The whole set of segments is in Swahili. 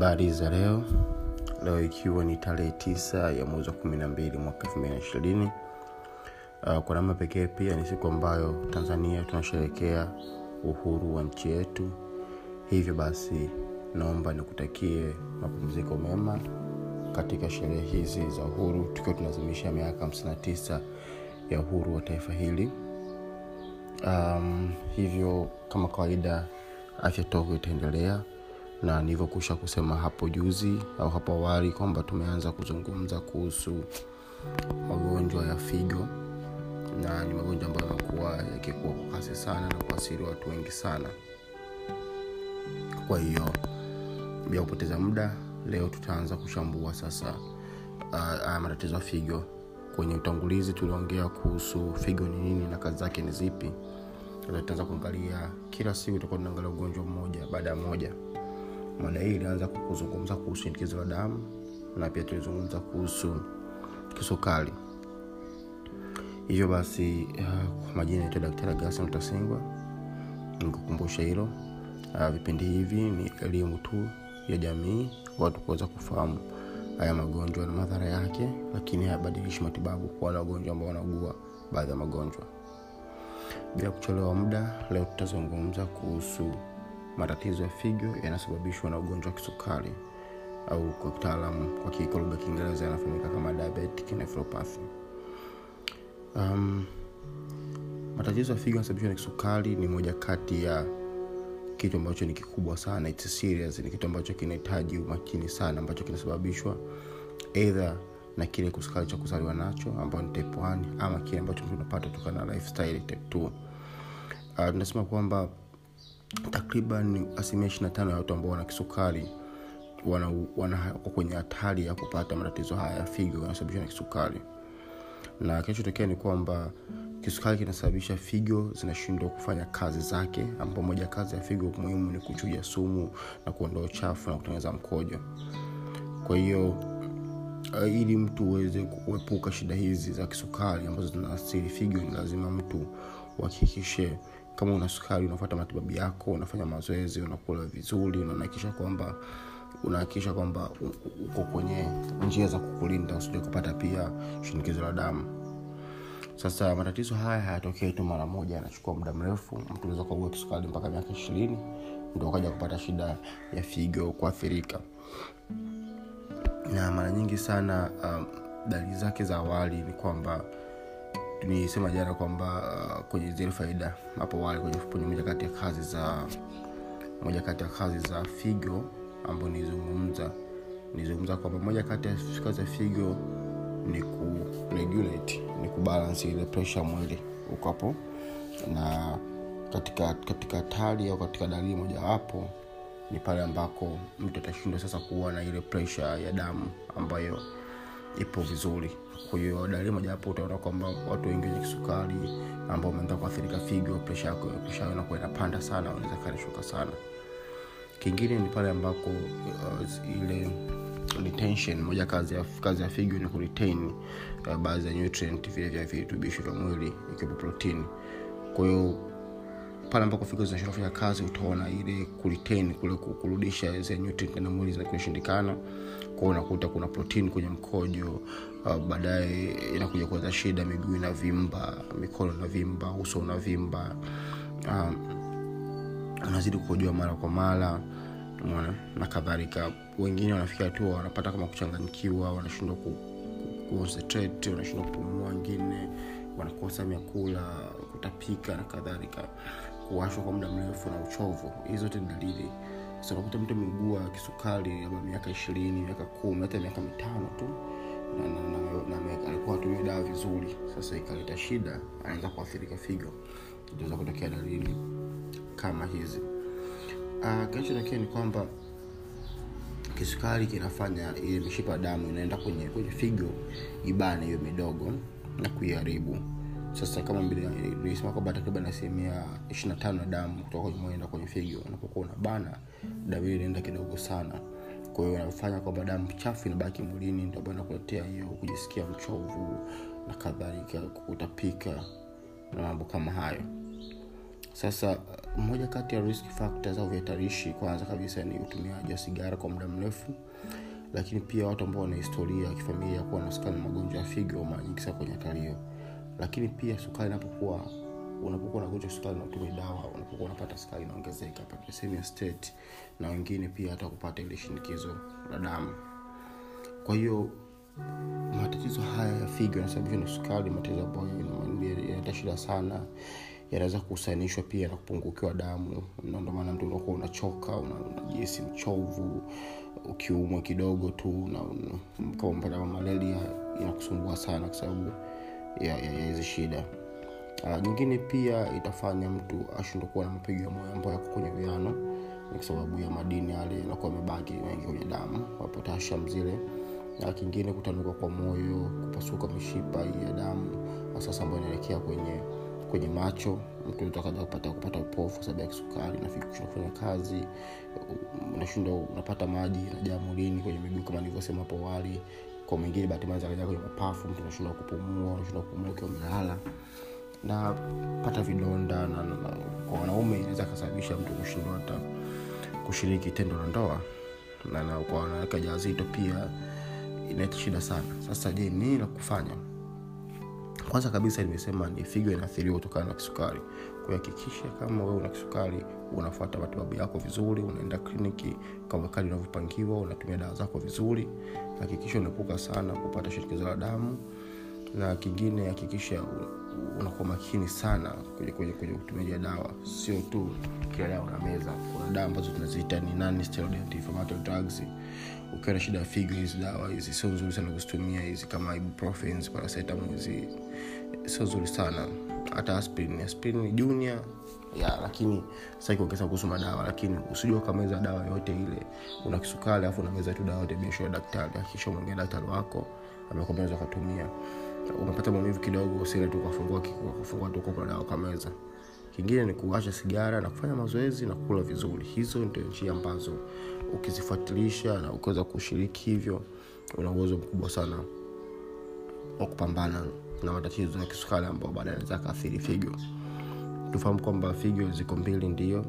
habari za leo. Leo ikiwa ni tarehe tisa ya mwezi wa kumi na mbili mwaka elfu mbili na ishirini. Uh, kwa namna pekee pia ni siku ambayo tanzania tunasherekea uhuru wa nchi yetu. Hivyo basi naomba nikutakie mapumziko mema katika sherehe hizi za uhuru tukiwa tunazimisha miaka 59 ya uhuru wa taifa hili. Um, hivyo kama kawaida afya togo itaendelea na nilivyokusha kusema hapo juzi au hapo awali kwamba tumeanza kuzungumza kuhusu magonjwa ya figo. Na ni magonjwa ambayo yamekuwa yakikuwa kwa kasi sana na kuasiri watu wengi sana. Kwa hiyo bila kupoteza muda leo tutaanza kuchambua sasa uh, matatizo ya figo. Kwenye utangulizi tuliongea kuhusu figo ni nini na kazi zake ni zipi. Tutaanza kuangalia kila siku tutakuwa tunaangalia ugonjwa mmoja baada ya moja mada hii ilianza kuzungumza kuhusu shinikizo la damu na pia tulizungumza kuhusu kisukari. Hivyo basi uh, kwa majina naitwa daktari gasan utasingwa nikukumbusha hilo. Uh, vipindi hivi ni elimu tu ya jamii watu kuweza kufahamu haya magonjwa na madhara yake lakini hayabadilishi matibabu kwa wale wagonjwa ambao wanaugua baadhi ya magonjwa. Bila kuchelewa muda leo tutazungumza kuhusu matatizo ya figo yanasababishwa na ugonjwa wa kisukari au kwa kitaalamu kwa kikolugha kiingereza yanafahamika kama diabetic nephropathy. Um, matatizo ya figo yanasababishwa na kisukari ni moja kati ya kitu ambacho ni kikubwa sana. It's serious ni kitu ambacho kinahitaji umakini sana ambacho kinasababishwa eidha na kile kisukari cha kuzaliwa nacho ambao ni type 1 ama kile ambacho tunapata kutokana na lifestyle type 2 uh, tunasema kwamba takriban asilimia ishiri tano ya watu ambao wana kisukari wana, kwenye hatari ya kupata matatizo haya ya figo yanasababishwa na kisukari. Na kinachotokea ni kwamba kisukari kinasababisha figo zinashindwa kufanya kazi zake ambao moja kazi ya figo muhimu ni kuchuja sumu na kuondoa uchafu na kutengeneza mkojo. Kwa hiyo uh, ili mtu uweze kuepuka shida hizi za kisukari ambazo zinaathiri figo ni lazima mtu uhakikishe kama una sukari unafuata matibabu yako unafanya mazoezi unakula vizuri na unahakikisha kwamba unahakikisha kwamba uko kwenye njia za kukulinda usije kupata pia shinikizo la damu. Sasa matatizo haya hayatokei tu mara moja yanachukua muda mrefu. Mtu unaweza kuugua kisukari mpaka miaka ishirini ndo ukaja kupata shida ya figo kuathirika. Na mara nyingi sana um, dalili zake za awali ni kwamba nilisema jana kwamba uh, kwenye zile faida hapo wale kwenye, kwenye moja kati ya kazi za moja kati ya kazi za figo ambayo nilizungumza. Nilizungumza kwamba moja kati ya kazi za figo ni ku ni kubalansi ile presha mwili ukapo na katika katika hatari au katika dalili mojawapo ni pale ambako mtu atashindwa sasa kuwa na ile presha ya damu ambayo ipo vizuri. Kwa hiyo dalili mojawapo utaona kwamba watu wengi wenye kisukari ambao wameanza kuathirika figo presha yako presha inapanda sana unaweza kanishuka sana. Kingine ni pale ambako uh, ile retention moja kazi ya, kazi ya figo ni kuretain uh, baadhi ya nutrient vile vya virutubisho vya mwili ikiwepo protini kwa hiyo pale ambako figo zinashindwa kufanya kazi utaona ile kuretain kule kurudisha zile na mwili zinakushindikana kwao unakuta kuna protein kwenye mkojo uh, baadaye inakuja kuleta shida miguu inavimba mikono inavimba uso unavimba um, unazidi kukojoa mara kwa mara mwana na kadhalika. Wengine wanafika hatua wanapata kama kuchanganyikiwa wanashindwa ku, ku, ku wanashindwa kupumua wengine wanakosa vyakula kutapika na kadhalika kuwashwa kwa muda mrefu na uchovu. Hizi zote ni dalili. So mtu ameugua kisukari labda miaka ishirini miaka kumi hata miaka mitano tu na, na, alikuwa atumia dawa vizuri. Sasa ikaleta shida anaweza kuathirika figo. Itaweza kutokea dalili kama hizi. Uh, kinachotokea ni kwamba kisukari kinafanya ile mishipa damu inaenda kwenye kwenye figo ibane hiyo midogo na kuiharibu sasa kama nilisema kwamba takriban asilimia ishirina tano ya damu kutoka kwenye mwenda kwenye figo unapokuwa unabana damu hiyo inaenda kidogo sana. Kwa hiyo inafanya kwamba damu chafu inabaki mwilini ndio inakuletea hiyo kujisikia mchovu na kadhalika kutapika na mambo kama hayo. Sasa moja kati ya risk factors au vihatarishi kwanza kabisa ni utumiaji wa sigara kwa muda mrefu lakini pia watu ambao wana historia ya kifamilia kuwa na magonjwa ya figo mara nyingi sana kwenye hatari hiyo lakini pia sukari inapokuwa unapokuwa unagonjwa sukari unatumia dawa unapokuwa unapata sukari inaongezeka pata state na wengine pia hata kupata ile shinikizo la damu. Kwa hiyo matatizo haya ya figo yanasababishwa na sukari matatizo ambayo yanaleta shida sana yanaweza kuhusanishwa pia na kupungukiwa damu. Na maana mtu unakuwa unachoka unajisi una mchovu ukiumwa kidogo tu na kama malaria inakusumbua sana kwa sababu ya hizi shida. Uh, nyingine pia itafanya mtu ashindwa kuwa na mapigo ya moyo ambayo yako kwenye viano kwa sababu ya madini yale yanakuwa amebaki mengi kwenye damu wapotasham zile. Kingine kutanuka kwa moyo kupasuka mishipa ya damu sasa ambayo inaelekea kwenye kwenye macho. Mtu utakaja kupata kupata upofu sababu ya kisukari kufanya kazi unashinda unapata maji najaa mwilini kwenye miguu kama nilivyosema hapo awali kwa mwingine bahatimaza kaja kwenye mapafu mtu unashindwa kupumua unashindwa kupumua ukiwa umelala na pata vidonda na, na, na kwa wanaume inaweza kasababisha mtu kushindwa hata kushiriki tendo la ndoa. Na, na kwa wanawake jawazito pia inaleta shida sana. Sasa je nini la kufanya? Kwanza kabisa nimesema ni figo inaathiriwa kutokana na kisukari. Kuhakikisha kama wewe una kisukari unafuata matibabu yako vizuri unaenda kliniki kama kali unavyopangiwa unatumia dawa zako vizuri hakikisha unaepuka sana kupata shinikizo la damu. Na kingine hakikisha unakuwa makini sana kwenye, kwenye, kwenye utumiaji wa dawa. Sio tu kila dawa unameza kuna dawa ambazo tunaziita ni ukiwa na shida ya figo hizi dawa hizi sio nzuri sana kuzitumia. Hizi kama ibuprofen paracetamol hizi sio nzuri sana hata aspirin. Aspirin ni junior. Ya lakini sasa kuongeza kuhusu madawa lakini usijua ukameza dawa yote ile una kisukari alafu unameza tu dawa yote biashara ya daktari. Hakikisha umeongea daktari wako amekwambia kutumia. Umepata maumivu kidogo usile tu kafungua kafungua tu kwa dawa kameza kingine ni kuacha sigara na kufanya mazoezi na kula vizuri. Hizo ndio njia ambazo ukizifuatilisha na ukiweza kushiriki hivyo una uwezo mkubwa sana wa kupambana na matatizo ya kisukari ambao baadaye anaweza akaathiri figo. Tufahamu kwamba figo ziko mbili ndio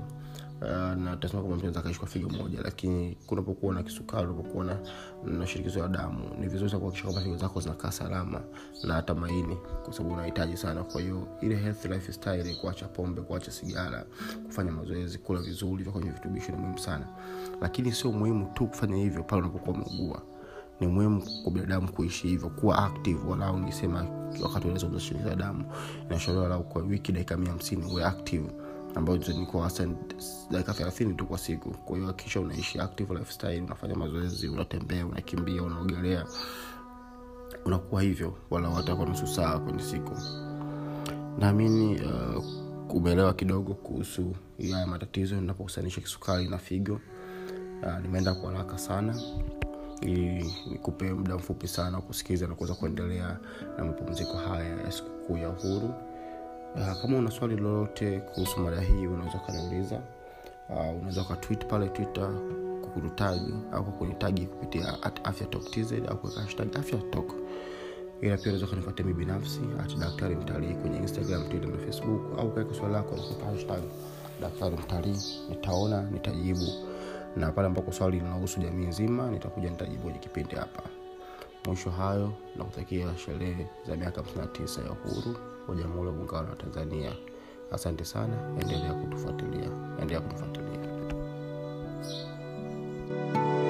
Uh, na tasema kwamba mtu anaweza kaishi kwa figo moja lakini kunapokuwa na kisukari unapokuwa na, na shirikizo la damu ni vizuri kuhakikisha kwamba figo zako zinakaa salama na hata maini kwa sababu unahitaji sana. Kwa hiyo ile health lifestyle kuacha pombe kuacha sigara kufanya mazoezi kula vizuri vya kwenye vitubisho ni muhimu sana. Lakini sio muhimu tu kufanya hivyo pale unapokuwa umeugua ni muhimu kwa binadamu kuishi hivyo kuwa active walau nisema wakati unaweza damu inashauriwa lau kwa wiki dakika mia hamsini uwe active ambayo ni dakika thelathini tu kwa siku. Kwa hiyo hakikisha unaishi active lifestyle unafanya mazoezi unatembea unakimbia unaogelea unakuwa hivyo wala hata kwa nusu saa kwenye siku. Naamini uh, umeelewa kidogo kuhusu haya matatizo inapohusanisha kisukari na figo. Uh, nimeenda kwa haraka sana ili nikupe muda mfupi sana kusikiza na kuweza kuendelea na mapumziko haya ya sikukuu ya uhuru. Uh, kama una swali lolote kuhusu mada hii unaweza ukaniuliza. Uh, unaweza ukatwit pale twitter kukutagi au kukunitagi kupitia at afya tz au kuweka afya talk ila pia unaweza ukanifuatia mi binafsi at daktari mtalii kwenye instagram twitter na facebook au kaweka swali lako hashtag daktari mtalii. Nitaona nitajibu na pale ambako swali linahusu jamii nzima nitakuja nitajibu kwenye kipindi hapa. Mwisho hayo nakutakia sherehe za miaka 59 ya uhuru wa jamhuri ya muungano wa tanzania. Asante sana endelea kutufuatilia endelea kutufuatilia thank you